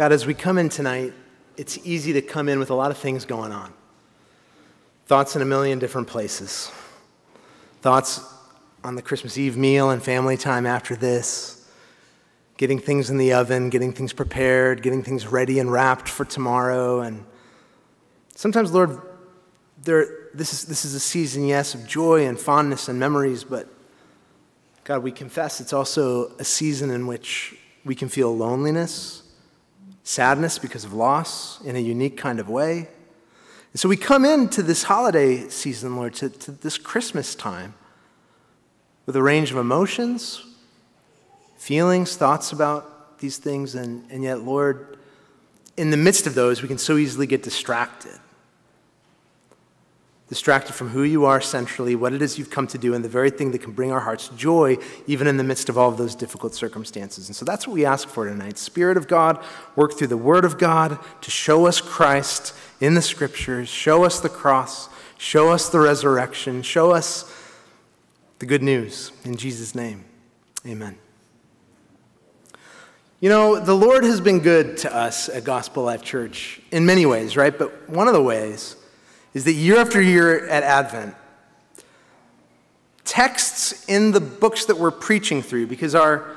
God, as we come in tonight, it's easy to come in with a lot of things going on. Thoughts in a million different places. Thoughts on the Christmas Eve meal and family time after this, getting things in the oven, getting things prepared, getting things ready and wrapped for tomorrow. And sometimes, Lord, there, this, is, this is a season, yes, of joy and fondness and memories, but God, we confess it's also a season in which we can feel loneliness, sadness because of loss in a unique kind of way. And so we come into this holiday season, Lord, to, to this Christmas time with a range of emotions, feelings, thoughts about these things, and, and yet, Lord, in the midst of those, we can so easily get distracted. Distracted from who you are centrally, what it is you've come to do, and the very thing that can bring our hearts joy, even in the midst of all of those difficult circumstances. And so that's what we ask for tonight. Spirit of God, work through the Word of God to show us Christ in the Scriptures, show us the cross, show us the resurrection, show us the good news. In Jesus' name, amen. You know, the Lord has been good to us at Gospel Life Church in many ways, right? But one of the ways is that year after year at Advent, texts in the books that we're preaching through, because our,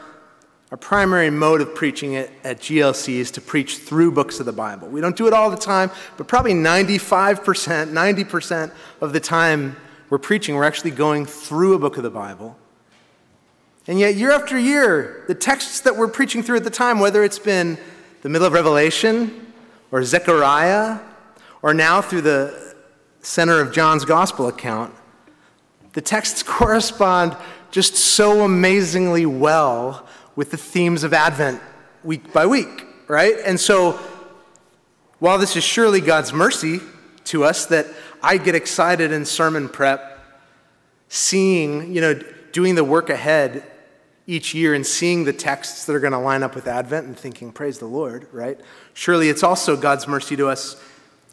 our primary mode of preaching it at GLC is to preach through books of the Bible. We don't do it all the time, but probably 95%, 90% of the time we're preaching, we're actually going through a book of the Bible. And yet, year after year, the texts that we're preaching through at the time, whether it's been the middle of Revelation or Zechariah, or now through the center of John's gospel account, the texts correspond just so amazingly well with the themes of Advent week by week, right? And so, while this is surely God's mercy to us that I get excited in sermon prep, seeing, you know, doing the work ahead each year and seeing the texts that are going to line up with Advent and thinking, praise the Lord, right? Surely it's also God's mercy to us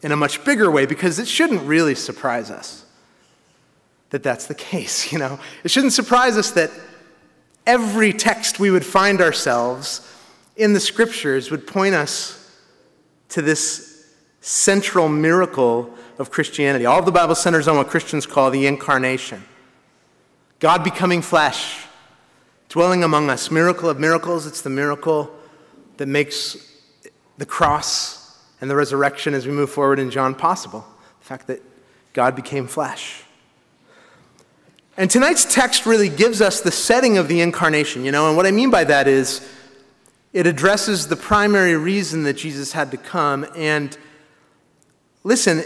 in a much bigger way because it shouldn't really surprise us that that's the case, you know? It shouldn't surprise us that every text we would find ourselves in the scriptures would point us to this central miracle of Christianity. All of the Bible centers on what Christians call the incarnation God becoming flesh, dwelling among us. Miracle of miracles, it's the miracle that makes the cross and the resurrection as we move forward in John possible. The fact that God became flesh. And tonight's text really gives us the setting of the incarnation, you know, and what I mean by that is it addresses the primary reason that Jesus had to come. And listen,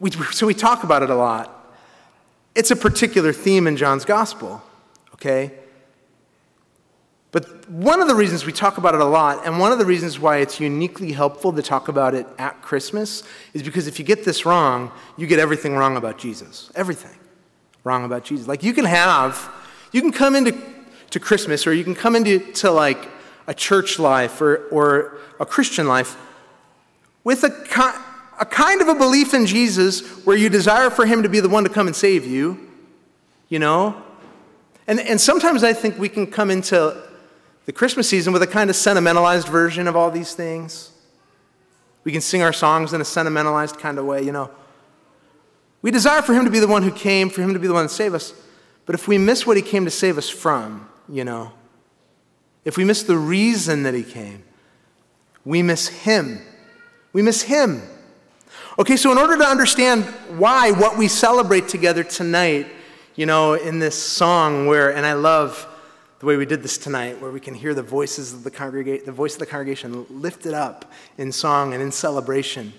we, so we talk about it a lot. It's a particular theme in John's gospel, okay? But one of the reasons we talk about it a lot, and one of the reasons why it's uniquely helpful to talk about it at Christmas, is because if you get this wrong, you get everything wrong about Jesus. Everything wrong about Jesus. Like you can have, you can come into to Christmas, or you can come into to like a church life or, or a Christian life with a a kind of a belief in Jesus where you desire for him to be the one to come and save you, you know? And, and sometimes I think we can come into the Christmas season with a kind of sentimentalized version of all these things. We can sing our songs in a sentimentalized kind of way, you know. We desire for him to be the one who came, for him to be the one to save us. But if we miss what he came to save us from, you know, if we miss the reason that he came, we miss him. We miss him. Okay, so in order to understand why what we celebrate together tonight, you know, in this song where, and I love the way we did this tonight, where we can hear the voices of the congregation, the voice of the congregation lifted up in song and in celebration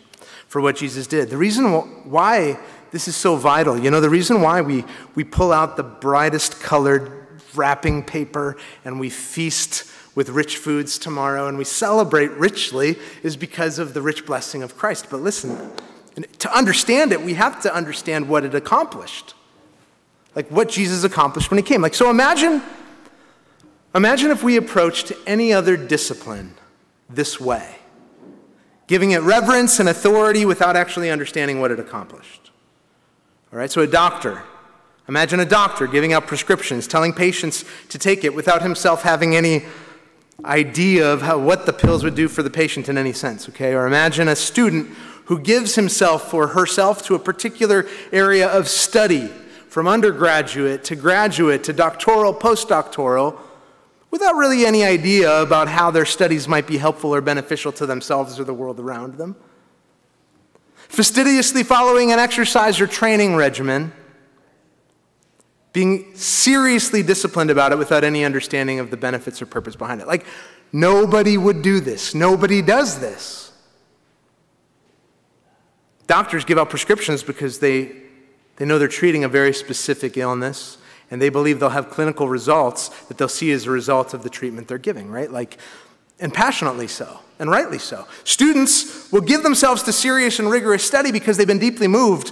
for what Jesus did. The reason why this is so vital, you know, the reason why we, we pull out the brightest colored wrapping paper and we feast with rich foods tomorrow and we celebrate richly is because of the rich blessing of Christ. But listen, to understand it, we have to understand what it accomplished. Like what Jesus accomplished when he came. Like so imagine imagine if we approached any other discipline this way. Giving it reverence and authority without actually understanding what it accomplished. All right? So a doctor Imagine a doctor giving out prescriptions, telling patients to take it without himself having any idea of how, what the pills would do for the patient in any sense, okay? Or imagine a student who gives himself or herself to a particular area of study, from undergraduate to graduate to doctoral, postdoctoral, without really any idea about how their studies might be helpful or beneficial to themselves or the world around them. Fastidiously following an exercise or training regimen, being seriously disciplined about it without any understanding of the benefits or purpose behind it. Like, nobody would do this. Nobody does this. Doctors give out prescriptions because they, they know they're treating a very specific illness and they believe they'll have clinical results that they'll see as a result of the treatment they're giving, right? Like, and passionately so, and rightly so. Students will give themselves to serious and rigorous study because they've been deeply moved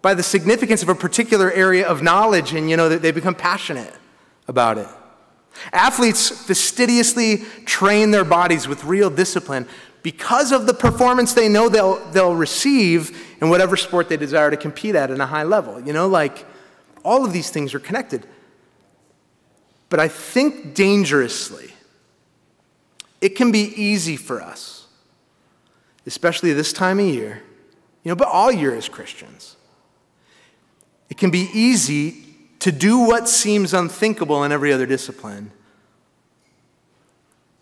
by the significance of a particular area of knowledge and, you know, they become passionate about it. Athletes fastidiously train their bodies with real discipline because of the performance they know they'll, they'll receive in whatever sport they desire to compete at in a high level. You know, like all of these things are connected. But I think dangerously, it can be easy for us, especially this time of year, you know, but all year as Christians. It can be easy to do what seems unthinkable in every other discipline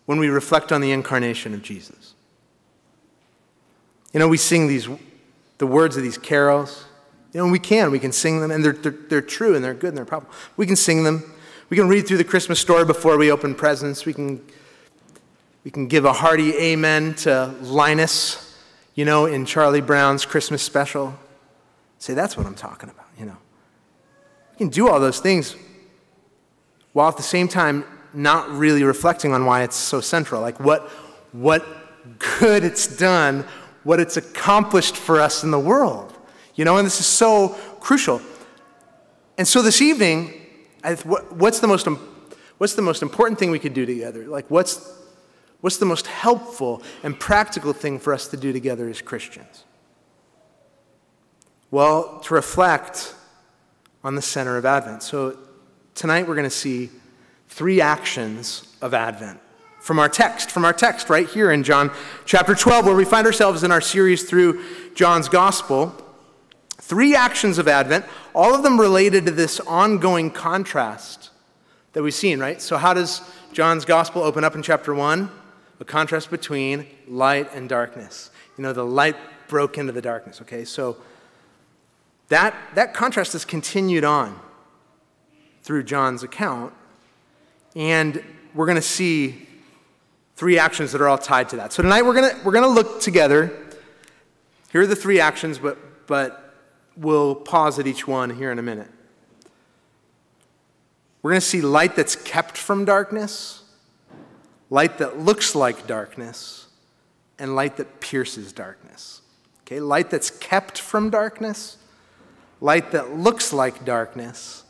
when we reflect on the incarnation of Jesus. You know, we sing these, the words of these carols. You know, we can. We can sing them, and they're, they're, they're true and they're good and they're powerful. We can sing them. We can read through the Christmas story before we open presents. We can, we can give a hearty amen to Linus, you know, in Charlie Brown's Christmas special. Say, that's what I'm talking about, you know. We can do all those things while at the same time not really reflecting on why it's so central. Like what, what good it's done what it's accomplished for us in the world. You know, and this is so crucial. And so this evening, what's the most, what's the most important thing we could do together? Like, what's, what's the most helpful and practical thing for us to do together as Christians? Well, to reflect on the center of Advent. So tonight we're going to see three actions of Advent from our text, from our text right here in John chapter 12, where we find ourselves in our series through John's gospel. Three actions of Advent, all of them related to this ongoing contrast that we've seen, right? So, how does John's gospel open up in chapter 1? A contrast between light and darkness. You know, the light broke into the darkness, okay? So, that, that contrast has continued on through John's account. And we're going to see three actions that are all tied to that. So tonight we're going to, we're gonna look together. Here are the three actions, but, but we'll pause at each one here in a minute. We're going to see light that's kept from darkness, light that looks like darkness, and light that pierces darkness. Okay, light that's kept from darkness, light that looks like darkness,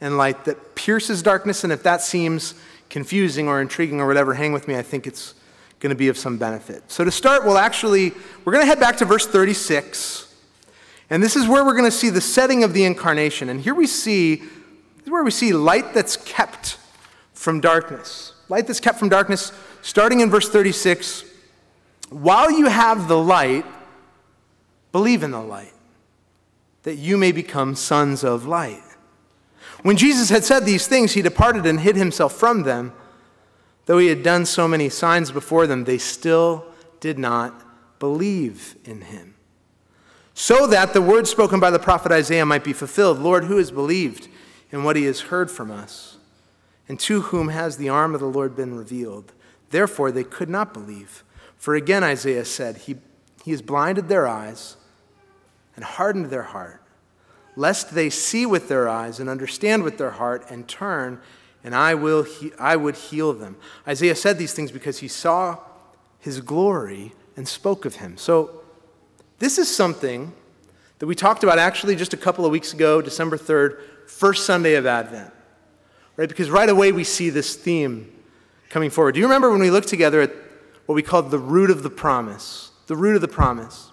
and light that pierces darkness. And if that seems confusing or intriguing or whatever, hang with me. I think it's going to be of some benefit. So, to start, we'll actually, we're going to head back to verse 36. And this is where we're going to see the setting of the incarnation. And here we see, this is where we see light that's kept from darkness. Light that's kept from darkness, starting in verse 36. While you have the light, believe in the light, that you may become sons of light. When Jesus had said these things, he departed and hid himself from them. Though he had done so many signs before them, they still did not believe in him. So that the word spoken by the prophet Isaiah might be fulfilled Lord, who has believed in what he has heard from us? And to whom has the arm of the Lord been revealed? Therefore, they could not believe. For again, Isaiah said, He, he has blinded their eyes and hardened their heart lest they see with their eyes and understand with their heart and turn, and I, will he- I would heal them. Isaiah said these things because he saw his glory and spoke of him. So, this is something that we talked about actually just a couple of weeks ago, December 3rd, first Sunday of Advent. Right? Because right away we see this theme coming forward. Do you remember when we looked together at what we called the root of the promise? The root of the promise.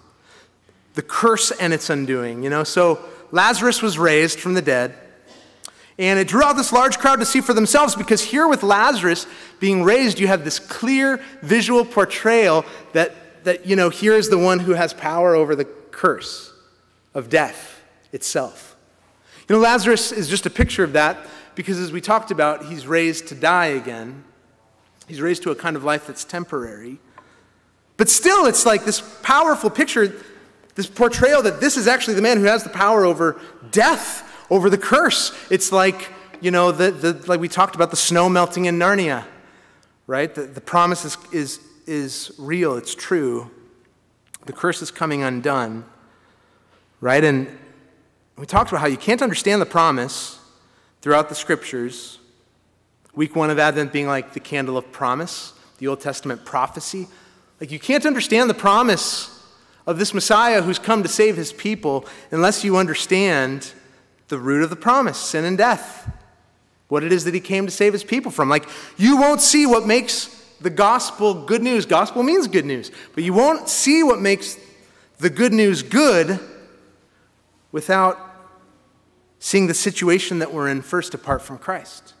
The curse and its undoing, you know? So Lazarus was raised from the dead, And it drew out this large crowd to see for themselves because here with Lazarus being raised, you have this clear visual portrayal that, that you know, here is the one who has power over the curse of death itself. You know, Lazarus is just a picture of that because as we talked about, he's raised to die again. He's raised to a kind of life that's temporary. But still, it's like this powerful picture, this portrayal that this is actually the man who has the power over death over the curse. It's like, you know, the, the, like we talked about the snow melting in Narnia, right? The, the promise is, is, is real, it's true. The curse is coming undone, right? And we talked about how you can't understand the promise throughout the scriptures. Week one of Advent being like the candle of promise, the Old Testament prophecy. Like you can't understand the promise of this Messiah who's come to save his people unless you understand the root of the promise sin and death. What it is that he came to save his people from. Like, you won't see what makes the gospel good news. Gospel means good news. But you won't see what makes the good news good without seeing the situation that we're in first apart from Christ.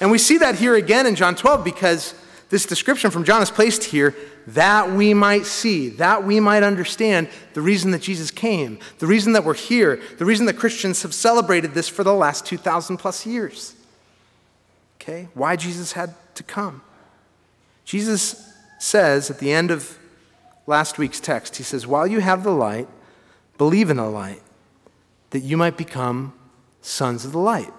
And we see that here again in John 12 because this description from John is placed here that we might see, that we might understand the reason that Jesus came, the reason that we're here, the reason that Christians have celebrated this for the last 2,000 plus years. Okay? Why Jesus had to come. Jesus says at the end of last week's text, he says, While you have the light, believe in the light, that you might become sons of the light.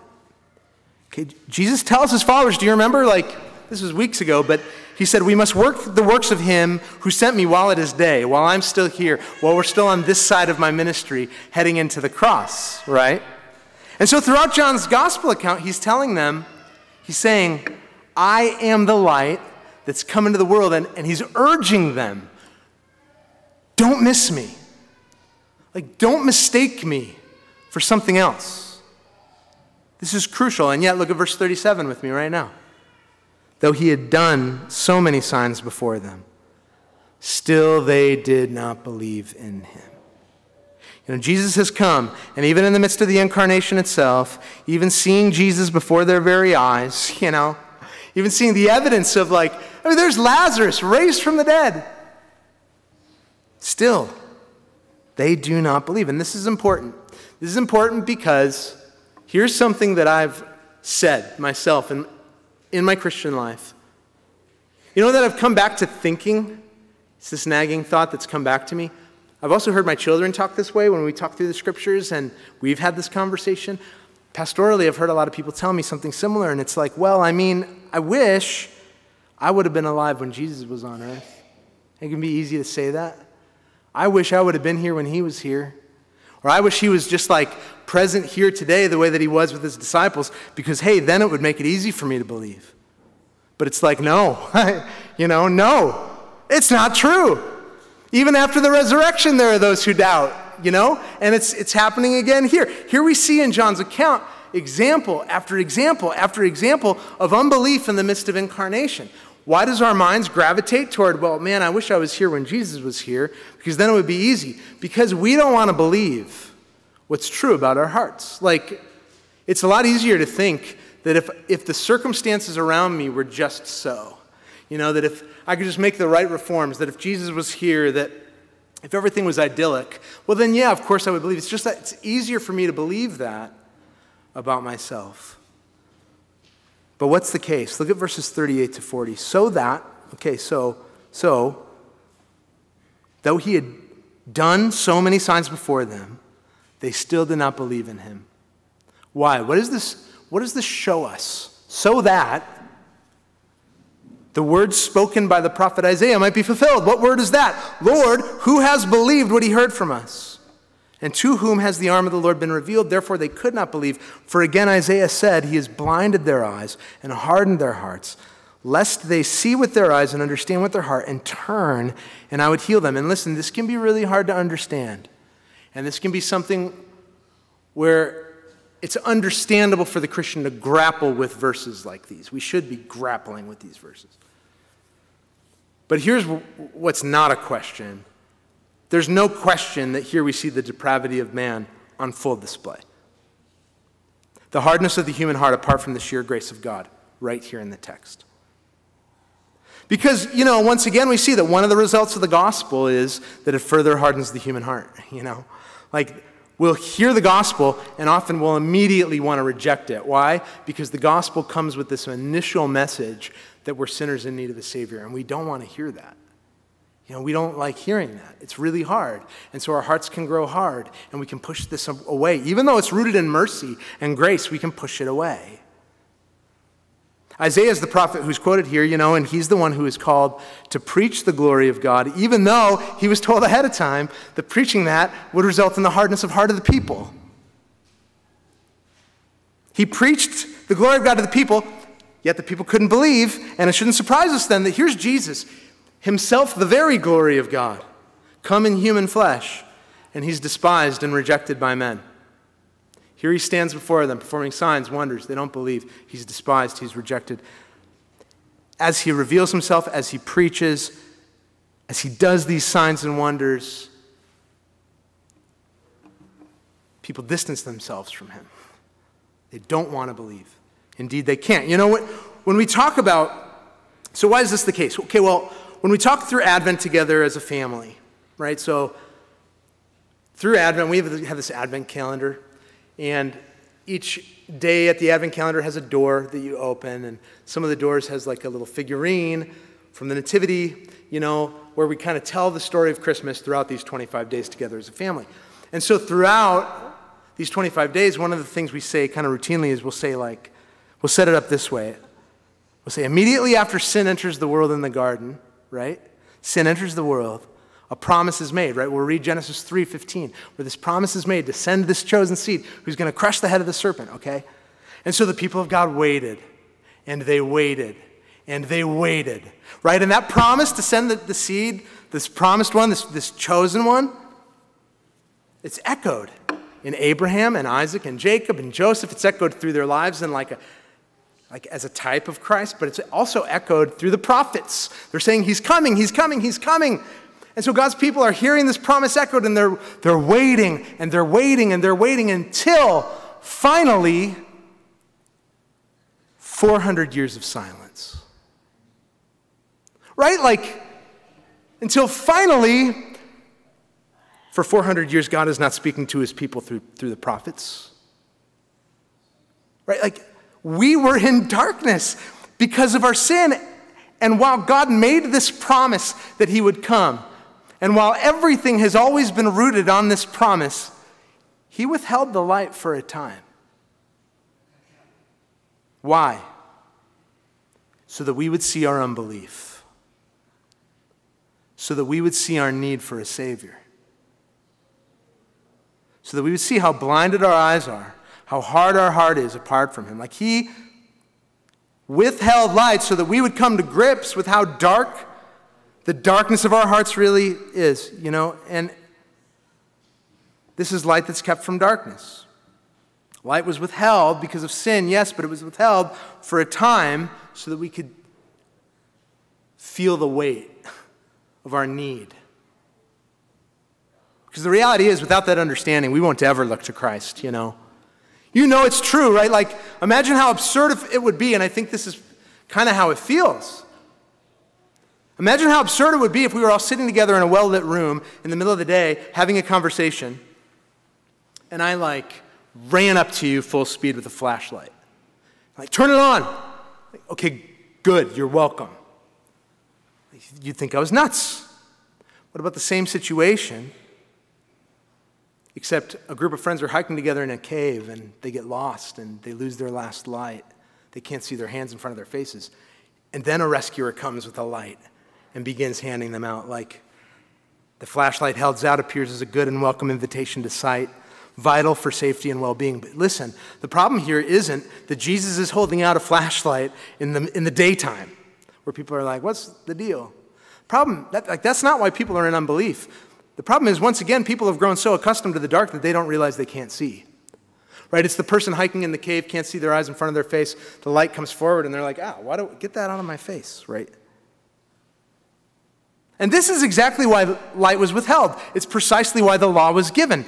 Okay, Jesus tells his followers, do you remember? Like, this was weeks ago, but he said, We must work the works of him who sent me while it is day, while I'm still here, while we're still on this side of my ministry, heading into the cross, right? And so throughout John's gospel account, he's telling them, he's saying, I am the light that's come into the world, and, and he's urging them, don't miss me. Like, don't mistake me for something else. This is crucial. And yet, look at verse 37 with me right now though he had done so many signs before them, still they did not believe in him. You know, Jesus has come, and even in the midst of the incarnation itself, even seeing Jesus before their very eyes, you know, even seeing the evidence of, like, I mean, there's Lazarus raised from the dead. Still, they do not believe. And this is important. This is important because here's something that I've said myself in, in my Christian life. You know that I've come back to thinking? It's this nagging thought that's come back to me. I've also heard my children talk this way when we talk through the scriptures, and we've had this conversation. Pastorally, I've heard a lot of people tell me something similar, and it's like, well, I mean, I wish I would have been alive when Jesus was on earth. It can be easy to say that. I wish I would have been here when he was here. Or I wish he was just like present here today the way that he was with his disciples, because hey, then it would make it easy for me to believe. But it's like, no, you know, no, it's not true. Even after the resurrection, there are those who doubt, you know? And it's, it's happening again here. Here we see in John's account example after example after example of unbelief in the midst of incarnation. Why does our minds gravitate toward, well, man, I wish I was here when Jesus was here, because then it would be easy? Because we don't want to believe what's true about our hearts. Like, it's a lot easier to think that if, if the circumstances around me were just so, you know, that if I could just make the right reforms, that if Jesus was here, that if everything was idyllic, well, then, yeah, of course I would believe. It's just that it's easier for me to believe that about myself. But what's the case? Look at verses 38 to 40. So that, okay, so, so, though he had done so many signs before them, they still did not believe in him. Why? What, is this, what does this show us? So that the words spoken by the prophet Isaiah might be fulfilled. What word is that? Lord, who has believed what he heard from us? And to whom has the arm of the Lord been revealed? Therefore they could not believe. For again Isaiah said, He has blinded their eyes and hardened their hearts, lest they see with their eyes and understand with their heart and turn, and I would heal them. And listen, this can be really hard to understand. And this can be something where it's understandable for the Christian to grapple with verses like these. We should be grappling with these verses. But here's what's not a question there's no question that here we see the depravity of man on full display. the hardness of the human heart apart from the sheer grace of God, right here in the text. Because, you know, once again, we see that one of the results of the gospel is that it further hardens the human heart, you know? Like, we'll hear the gospel and often we'll immediately want to reject it. Why? Because the gospel comes with this initial message that we're sinners in need of a Savior, and we don't want to hear that. You know, we don't like hearing that. It's really hard. And so our hearts can grow hard, and we can push this away. Even though it's rooted in mercy and grace, we can push it away. Isaiah is the prophet who's quoted here, you know, and he's the one who is called to preach the glory of God, even though he was told ahead of time that preaching that would result in the hardness of heart of the people. He preached the glory of God to the people, yet the people couldn't believe, and it shouldn't surprise us then that here's Jesus, himself the very glory of God, come in human flesh, and he's despised and rejected by men. Here he stands before them, performing signs, wonders. They don't believe. He's despised, he's rejected. As he reveals himself, as he preaches, as he does these signs and wonders, people distance themselves from him. They don't want to believe. Indeed, they can't. You know, what? when we talk about, so why is this the case? Okay, well, when we talk through Advent together as a family, right? So through Advent, we have this Advent calendar. And each day at the Advent calendar has a door that you open, and some of the doors has like a little figurine from the Nativity, you know, where we kind of tell the story of Christmas throughout these 25 days together as a family. And so throughout these 25 days, one of the things we say kind of routinely is we'll say, like, we'll set it up this way. We'll say, immediately after sin enters the world in the garden, right? Sin enters the world a promise is made, right? We'll read Genesis 3:15, where this promise is made to send this chosen seed who's going to crush the head of the serpent, okay? And so the people of God waited, and they waited, and they waited, right? And that promise to send the, the seed, this promised one, this, this chosen one, it's echoed in Abraham and Isaac and Jacob and Joseph. It's echoed through their lives and like a like as a type of Christ, but it's also echoed through the prophets. They're saying, He's coming, He's coming, He's coming. And so God's people are hearing this promise echoed and they're, they're waiting and they're waiting and they're waiting until finally 400 years of silence. Right? Like, until finally, for 400 years, God is not speaking to his people through, through the prophets. Right? Like, we were in darkness because of our sin. And while God made this promise that he would come, and while everything has always been rooted on this promise, he withheld the light for a time. Why? So that we would see our unbelief, so that we would see our need for a Savior, so that we would see how blinded our eyes are, how hard our heart is apart from Him. Like He withheld light so that we would come to grips with how dark the darkness of our hearts really is, you know, and this is light that's kept from darkness. Light was withheld because of sin, yes, but it was withheld for a time so that we could feel the weight of our need. Because the reality is, without that understanding, we won't ever look to Christ, you know. You know it's true, right? Like, imagine how absurd it would be, and I think this is kind of how it feels. Imagine how absurd it would be if we were all sitting together in a well lit room in the middle of the day having a conversation, and I like ran up to you full speed with a flashlight. Like, turn it on. Like, okay, good, you're welcome. You'd think I was nuts. What about the same situation? Except a group of friends are hiking together in a cave and they get lost and they lose their last light. They can't see their hands in front of their faces. And then a rescuer comes with a light and begins handing them out. Like the flashlight held out appears as a good and welcome invitation to sight, vital for safety and well being. But listen, the problem here isn't that Jesus is holding out a flashlight in the, in the daytime where people are like, what's the deal? Problem, that, like, that's not why people are in unbelief. The problem is, once again, people have grown so accustomed to the dark that they don't realize they can't see. Right? It's the person hiking in the cave, can't see their eyes in front of their face. The light comes forward, and they're like, ah, why do get that out of my face, right? And this is exactly why light was withheld. It's precisely why the law was given.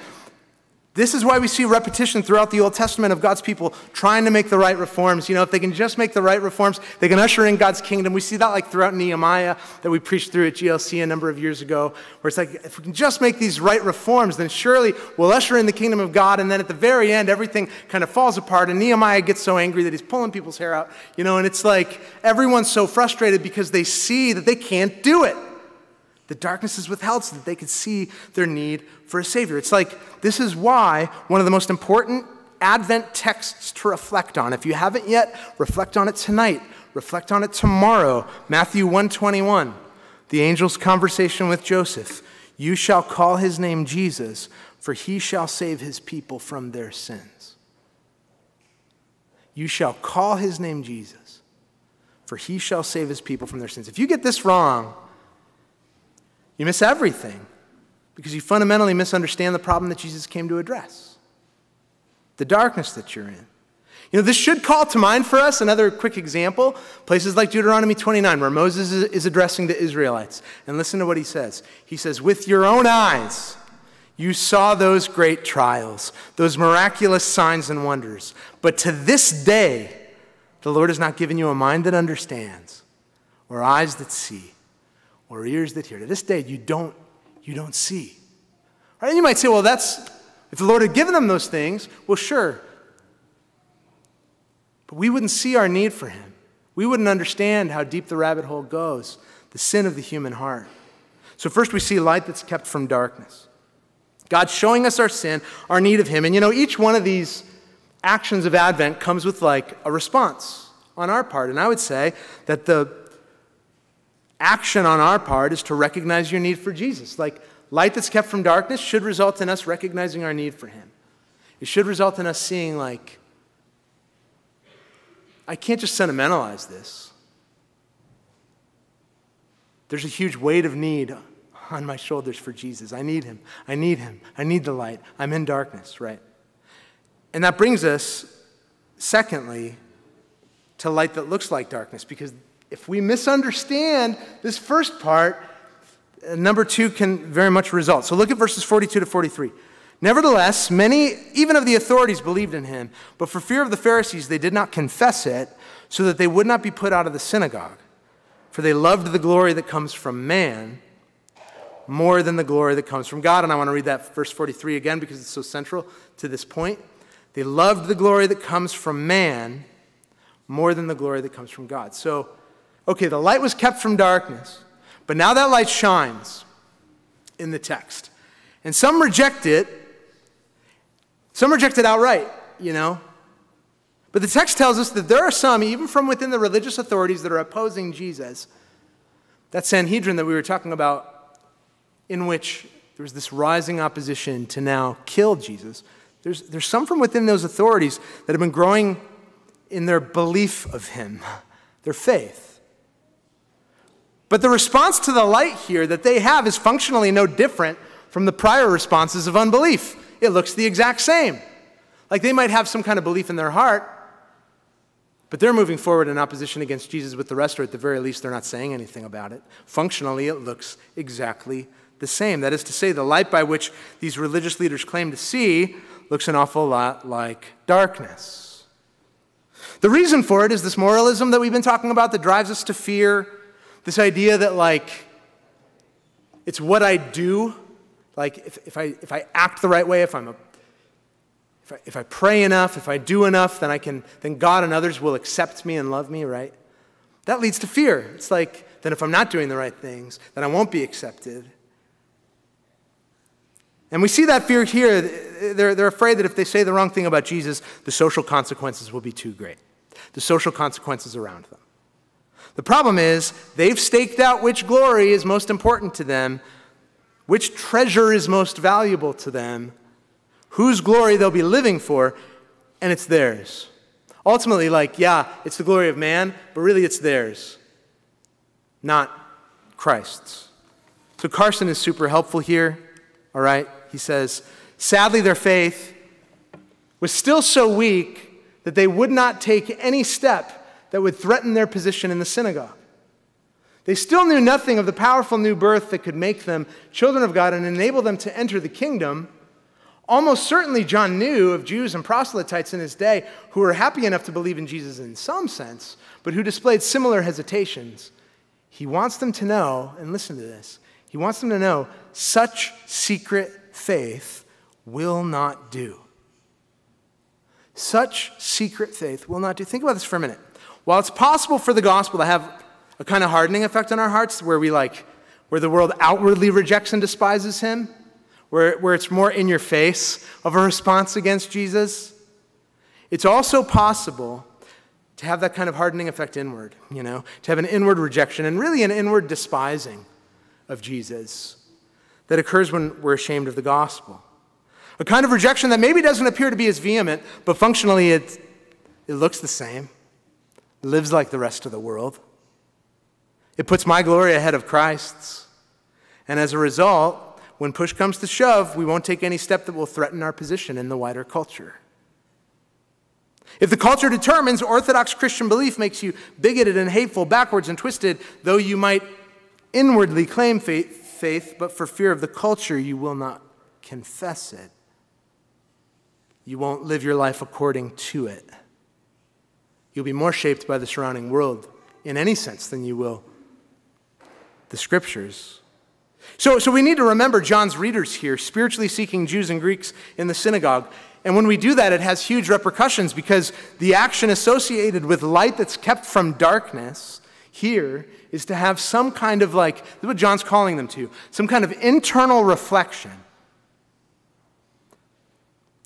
This is why we see repetition throughout the Old Testament of God's people trying to make the right reforms. You know, if they can just make the right reforms, they can usher in God's kingdom. We see that like throughout Nehemiah that we preached through at GLC a number of years ago, where it's like, if we can just make these right reforms, then surely we'll usher in the kingdom of God. And then at the very end, everything kind of falls apart. And Nehemiah gets so angry that he's pulling people's hair out, you know, and it's like everyone's so frustrated because they see that they can't do it. The darkness is withheld so that they could see their need for a Savior. It's like this is why one of the most important Advent texts to reflect on. If you haven't yet, reflect on it tonight. Reflect on it tomorrow. Matthew 121, the angel's conversation with Joseph. You shall call his name Jesus, for he shall save his people from their sins. You shall call his name Jesus, for he shall save his people from their sins. If you get this wrong, you miss everything because you fundamentally misunderstand the problem that Jesus came to address the darkness that you're in. You know, this should call to mind for us another quick example places like Deuteronomy 29, where Moses is addressing the Israelites. And listen to what he says. He says, With your own eyes, you saw those great trials, those miraculous signs and wonders. But to this day, the Lord has not given you a mind that understands or eyes that see or ears that hear. To this day, you don't, you don't see. Right? And you might say, well, that's, if the Lord had given them those things, well, sure. But we wouldn't see our need for Him. We wouldn't understand how deep the rabbit hole goes, the sin of the human heart. So, first we see light that's kept from darkness. God showing us our sin, our need of Him. And you know, each one of these actions of Advent comes with like a response on our part. And I would say that the action on our part is to recognize your need for Jesus. Like light that's kept from darkness should result in us recognizing our need for Him. It should result in us seeing, like, I can't just sentimentalize this. There's a huge weight of need on my shoulders for Jesus. I need Him. I need Him. I need the light. I'm in darkness, right? And that brings us, secondly, to light that looks like darkness because if we misunderstand this first part, uh, number two can very much result. So look at verses 42 to 43. Nevertheless, many, even of the authorities, believed in him, but for fear of the Pharisees, they did not confess it, so that they would not be put out of the synagogue. For they loved the glory that comes from man more than the glory that comes from God. And I want to read that verse 43 again because it's so central to this point. They loved the glory that comes from man more than the glory that comes from God. So, Okay, the light was kept from darkness, but now that light shines in the text. And some reject it, some reject it outright, you know. But the text tells us that there are some, even from within the religious authorities, that are opposing Jesus. That Sanhedrin that we were talking about, in which there was this rising opposition to now kill Jesus. There's, there's some from within those authorities that have been growing in their belief of him, their faith. But the response to the light here that they have is functionally no different from the prior responses of unbelief. It looks the exact same. Like they might have some kind of belief in their heart, but they're moving forward in opposition against Jesus with the rest, or at the very least, they're not saying anything about it. Functionally, it looks exactly the same. That is to say, the light by which these religious leaders claim to see looks an awful lot like darkness. The reason for it is this moralism that we've been talking about that drives us to fear this idea that, like, it's what I do. Like, if, if, I, if I act the right way, if, I'm a, if, I, if I pray enough, if I do enough, then, I can, then God and others will accept me and love me, right? That leads to fear. It's like, then if I'm not doing the right things, then I won't be accepted. And we see that fear here. They're, they're afraid that if they say the wrong thing about Jesus, the social consequences will be too great. The social consequences around them. The problem is, they've staked out which glory is most important to them, which treasure is most valuable to them, whose glory they'll be living for, and it's theirs. Ultimately, like, yeah, it's the glory of man, but really it's theirs, not Christ's. So Carson is super helpful here, all right? He says, sadly, their faith was still so weak that they would not take any step that would threaten their position in the synagogue. They still knew nothing of the powerful new birth that could make them children of God and enable them to enter the kingdom. Almost certainly, John knew of Jews and proselytes in his day who were happy enough to believe in Jesus in some sense, but who displayed similar hesitations. He wants them to know, and listen to this, he wants them to know such secret faith will not do. Such secret faith will not do. Think about this for a minute. While it's possible for the gospel to have a kind of hardening effect on our hearts where we like, where the world outwardly rejects and despises him, where, where it's more in your face of a response against Jesus. It's also possible to have that kind of hardening effect inward, you know, to have an inward rejection and really an inward despising of Jesus that occurs when we're ashamed of the gospel. A kind of rejection that maybe doesn't appear to be as vehement, but functionally it, it looks the same, lives like the rest of the world. It puts my glory ahead of Christ's. And as a result, when push comes to shove, we won't take any step that will threaten our position in the wider culture. If the culture determines Orthodox Christian belief makes you bigoted and hateful, backwards and twisted, though you might inwardly claim faith, faith, but for fear of the culture, you will not confess it. You won't live your life according to it. You'll be more shaped by the surrounding world in any sense than you will the scriptures. So, so we need to remember John's readers here, spiritually seeking Jews and Greeks in the synagogue. And when we do that, it has huge repercussions because the action associated with light that's kept from darkness here is to have some kind of like, what John's calling them to, some kind of internal reflection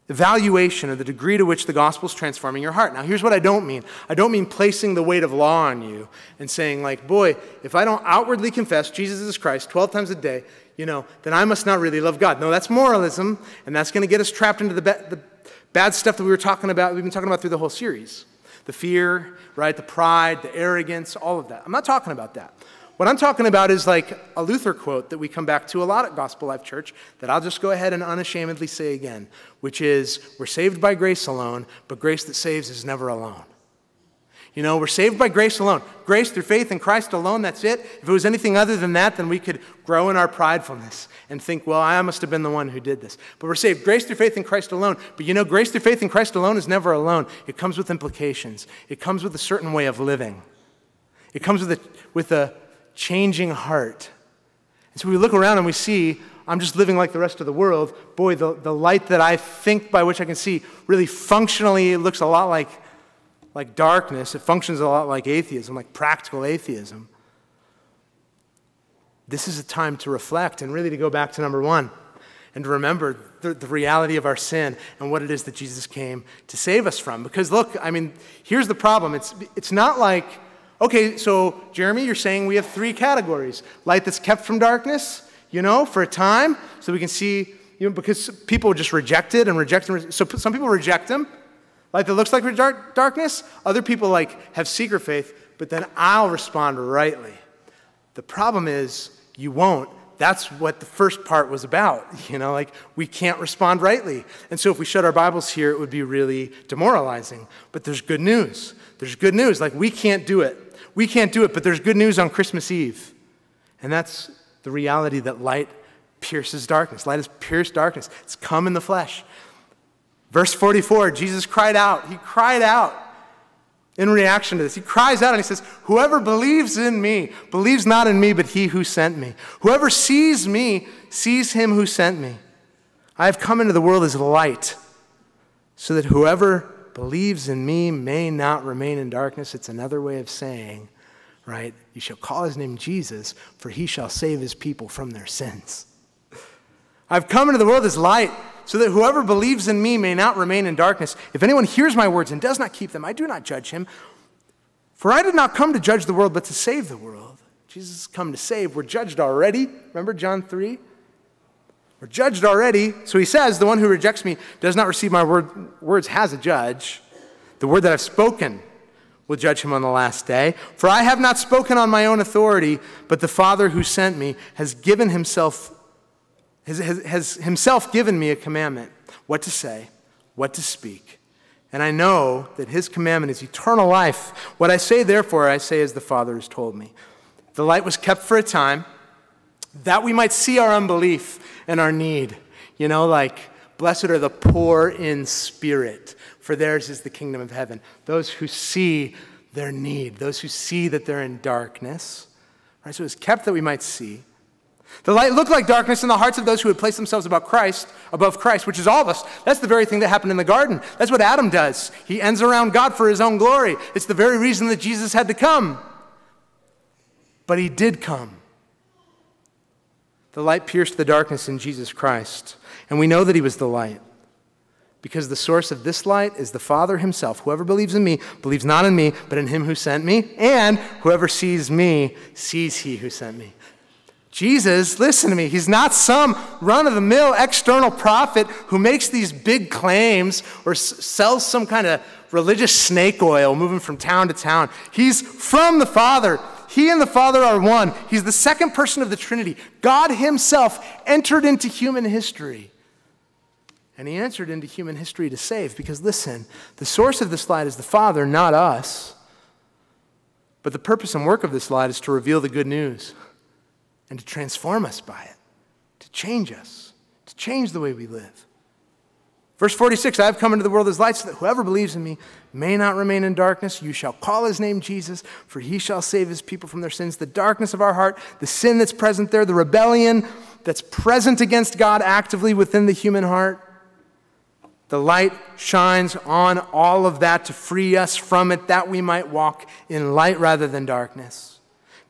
evaluation of the degree to which the gospel is transforming your heart. Now, here's what I don't mean I don't mean placing the weight of law on you and saying, like, boy, if I don't outwardly confess Jesus is Christ 12 times a day, you know, then I must not really love God. No, that's moralism, and that's going to get us trapped into the, ba- the bad stuff that we were talking about, we've been talking about through the whole series the fear, right, the pride, the arrogance, all of that. I'm not talking about that. What I'm talking about is like a Luther quote that we come back to a lot at Gospel Life Church that I'll just go ahead and unashamedly say again, which is we're saved by grace alone, but grace that saves is never alone. You know, we're saved by grace alone. Grace through faith in Christ alone, that's it. If it was anything other than that, then we could grow in our pridefulness and think, well, I must have been the one who did this. But we're saved grace through faith in Christ alone. But you know, grace through faith in Christ alone is never alone. It comes with implications, it comes with a certain way of living, it comes with a, with a changing heart. And so we look around and we see, I'm just living like the rest of the world. Boy, the, the light that I think by which I can see really functionally looks a lot like, like darkness. It functions a lot like atheism, like practical atheism. This is a time to reflect and really to go back to number one and to remember the, the, reality of our sin and what it is that Jesus came to save us from. Because look, I mean, here's the problem it's, it's not like Okay, so Jeremy, you're saying we have three categories light that's kept from darkness, you know, for a time, so we can see, you know, because people just reject it and reject it. So some people reject them, light that looks like dark, darkness. Other people like have secret faith, but then I'll respond rightly. The problem is you won't. That's what the first part was about. You know, like we can't respond rightly. And so if we shut our Bibles here, it would be really demoralizing. But there's good news. There's good news. Like we can't do it. We can't do it, but there's good news on Christmas Eve. And that's the reality that light pierces darkness. Light has pierced darkness, it's come in the flesh. Verse 44 Jesus cried out. He cried out in reaction to this. He cries out and he says, Whoever believes in me believes not in me, but he who sent me. Whoever sees me sees him who sent me. I have come into the world as light, so that whoever believes in me may not remain in darkness. It's another way of saying, right? You shall call his name Jesus, for he shall save his people from their sins. I've come into the world as light, so that whoever believes in me may not remain in darkness. If anyone hears my words and does not keep them, I do not judge him. For I did not come to judge the world, but to save the world. Jesus has come to save. We're judged already. Remember John 3? We're judged already. So he says, The one who rejects me does not receive my word, words has a judge. The word that I've spoken will judge him on the last day. For I have not spoken on my own authority, but the Father who sent me has given himself, has, has, has himself given me a commandment what to say, what to speak. And I know that his commandment is eternal life. What I say, therefore, I say as the Father has told me. The light was kept for a time that we might see our unbelief and our need. You know, like, Blessed are the poor in spirit, for theirs is the kingdom of heaven. Those who see their need, those who see that they're in darkness. Right? So it's kept that we might see. The light looked like darkness in the hearts of those who had placed themselves above Christ, above Christ, which is all of us. That's the very thing that happened in the garden. That's what Adam does. He ends around God for his own glory. It's the very reason that Jesus had to come. But he did come. The light pierced the darkness in Jesus Christ, and we know that he was the light because the source of this light is the Father himself. Whoever believes in me believes not in me, but in him who sent me, and whoever sees me sees he who sent me. Jesus, listen to me, he's not some run of the mill external prophet who makes these big claims or s- sells some kind of religious snake oil moving from town to town. He's from the Father. He and the Father are one. He's the second person of the Trinity. God Himself entered into human history. And He entered into human history to save. Because listen, the source of this light is the Father, not us. But the purpose and work of this light is to reveal the good news and to transform us by it, to change us, to change the way we live. Verse 46 I have come into the world as light so that whoever believes in me may not remain in darkness. You shall call his name Jesus, for he shall save his people from their sins. The darkness of our heart, the sin that's present there, the rebellion that's present against God actively within the human heart. The light shines on all of that to free us from it, that we might walk in light rather than darkness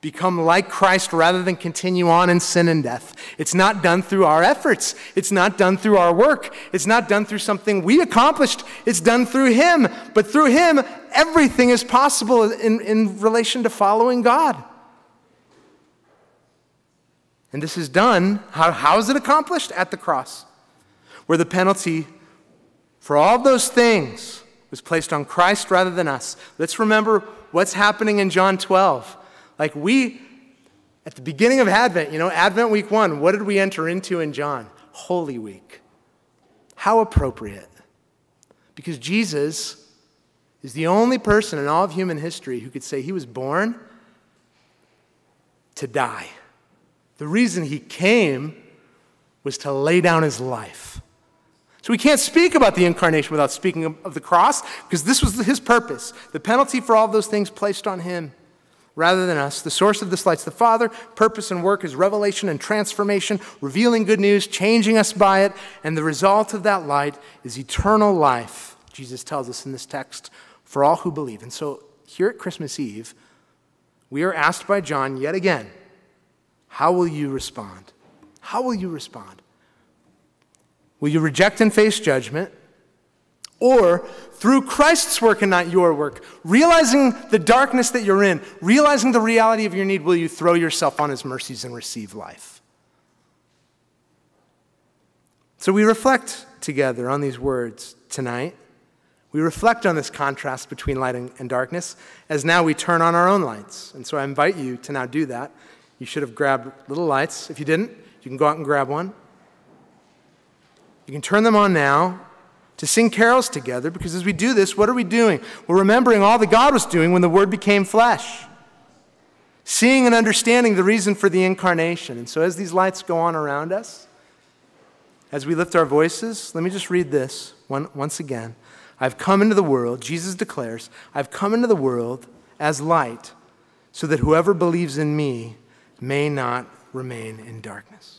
become like Christ rather than continue on in sin and death. It's not done through our efforts. It's not done through our work. It's not done through something we accomplished. It's done through Him. But through Him, everything is possible in, in relation to following God. And this is done, how, how is it accomplished? At the cross, where the penalty for all those things was placed on Christ rather than us. Let's remember what's happening in John 12. Like we, at the beginning of Advent, you know, Advent week one, what did we enter into in John? Holy Week. How appropriate. Because Jesus is the only person in all of human history who could say he was born to die. The reason he came was to lay down his life. So we can't speak about the incarnation without speaking of, the cross, because this was his purpose. The penalty for all those things placed on him rather than us. The source of this light's the Father. Purpose and work is revelation and transformation, revealing good news, changing us by it. And the result of that light is eternal life, Jesus tells us in this text, for all who believe. And so here at Christmas Eve, we are asked by John yet again how will you respond? How will you respond? Will you reject and face judgment? Or through Christ's work and not your work, realizing the darkness that you're in, realizing the reality of your need, will you throw yourself on his mercies and receive life? So we reflect together on these words tonight. We reflect on this contrast between light and, darkness as now we turn on our own lights. And so I invite you to now do that. You should have grabbed little lights. If you didn't, you can go out and grab one. You can turn them on now to sing carols together because as we do this, what are we doing? We're remembering all that God was doing when the Word became flesh, seeing and understanding the reason for the incarnation. And so as these lights go on around us, as we lift our voices, let me just read this one, once again. I've come into the world, Jesus declares, I've come into the world as light so that whoever believes in me may not remain in darkness.